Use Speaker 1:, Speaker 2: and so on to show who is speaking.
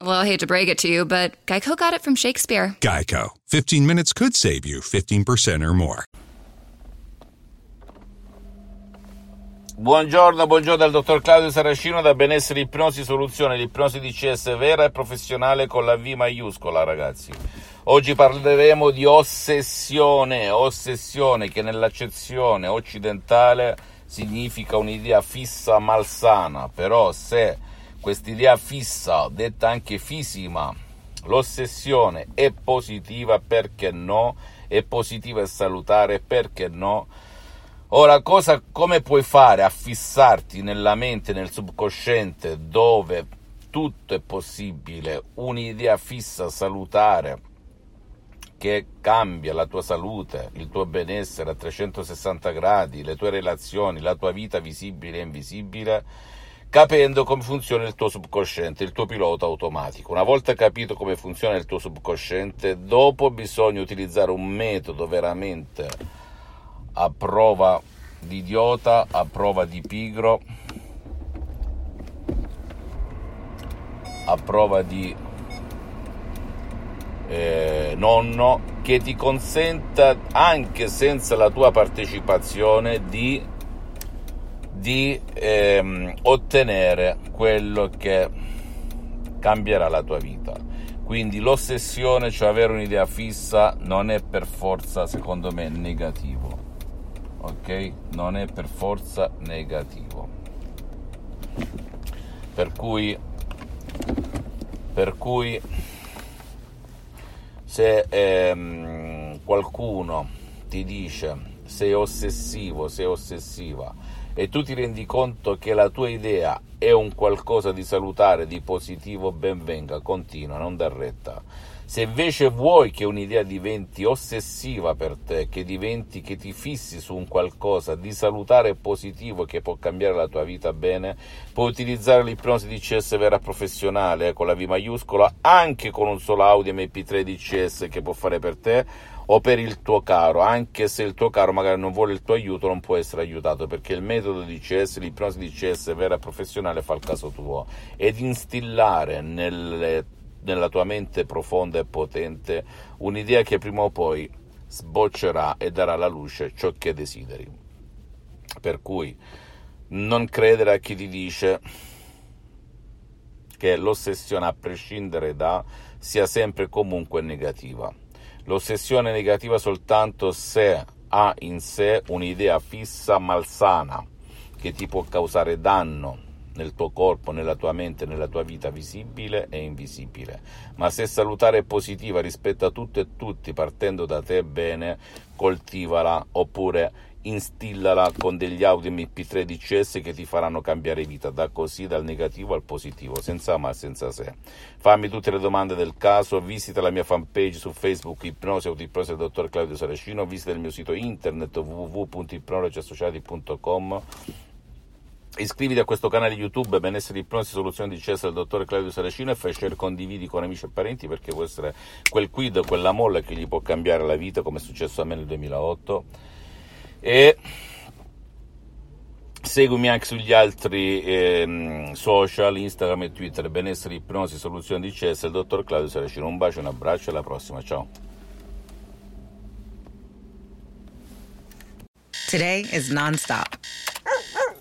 Speaker 1: Well, I hate to break it to you, but Geico got it from Shakespeare.
Speaker 2: Geico. 15 minutes could save you 15% or more.
Speaker 3: Buongiorno, buongiorno dal dottor Claudio Saracino da Benessere Ipnosi Soluzione, l'ipnosi DCS vera e professionale con la V maiuscola, ragazzi. Oggi parleremo di ossessione, ossessione che nell'accezione occidentale significa un'idea fissa malsana, però se quest'idea fissa, detta anche fisima, l'ossessione è positiva, perché no? È positiva e salutare, perché no? Ora, cosa, come puoi fare a fissarti nella mente, nel subconsciente, dove tutto è possibile, un'idea fissa, salutare, che cambia la tua salute, il tuo benessere a 360 gradi, le tue relazioni, la tua vita visibile e invisibile, capendo come funziona il tuo subconsciente, il tuo pilota automatico. Una volta capito come funziona il tuo subconsciente, dopo bisogna utilizzare un metodo veramente a prova di idiota, a prova di pigro, a prova di eh, nonno che ti consenta anche senza la tua partecipazione di, di ehm, ottenere quello che cambierà la tua vita. Quindi l'ossessione, cioè avere un'idea fissa, non è per forza, secondo me, negativo. Ok? Non è per forza negativo. Per cui, per cui se ehm, qualcuno ti dice sei ossessivo, sei ossessiva e tu ti rendi conto che la tua idea è un qualcosa di salutare, di positivo, ben venga, continua, non dar retta. Se invece vuoi che un'idea diventi ossessiva per te, che diventi, che ti fissi su un qualcosa di salutare e positivo che può cambiare la tua vita bene, puoi utilizzare l'ipnosi DCS vera professionale eh, con la V maiuscola, anche con un solo audio MP3 DCS che può fare per te o per il tuo caro, anche se il tuo caro magari non vuole il tuo aiuto, non può essere aiutato perché il metodo DCS, l'ipnosi DCS vera e professionale fa il caso tuo ed instillare nelle nella tua mente profonda e potente un'idea che prima o poi sboccerà e darà alla luce ciò che desideri. Per cui non credere a chi ti dice che l'ossessione, a prescindere da, sia sempre e comunque negativa. L'ossessione è negativa soltanto se ha in sé un'idea fissa malsana che ti può causare danno, nel tuo corpo, nella tua mente, nella tua vita visibile e invisibile. Ma se salutare è positiva rispetto a tutto e tutti, partendo da te bene, coltivala oppure instillala con degli audio MP3 DCS che ti faranno cambiare vita, da così dal negativo al positivo, senza ma senza se. Fammi tutte le domande del caso, visita la mia fanpage su Facebook Ipnosi Autoipnosi del dottor Claudio Saracino, visita il mio sito internet www.ipnologiassociati.com Iscriviti a questo canale YouTube Benessere Ipnosi Soluzione di CS del dottor Claudio Saracino e fai share condividi con amici e parenti perché può essere quel quid, quella molla che gli può cambiare la vita come è successo a me nel 2008 e seguimi anche sugli altri eh, social, Instagram e Twitter Benessere Ipnosi Soluzione di CS del dottor Claudio Saracino. Un bacio, un abbraccio e alla prossima, ciao.
Speaker 4: Today is non-stop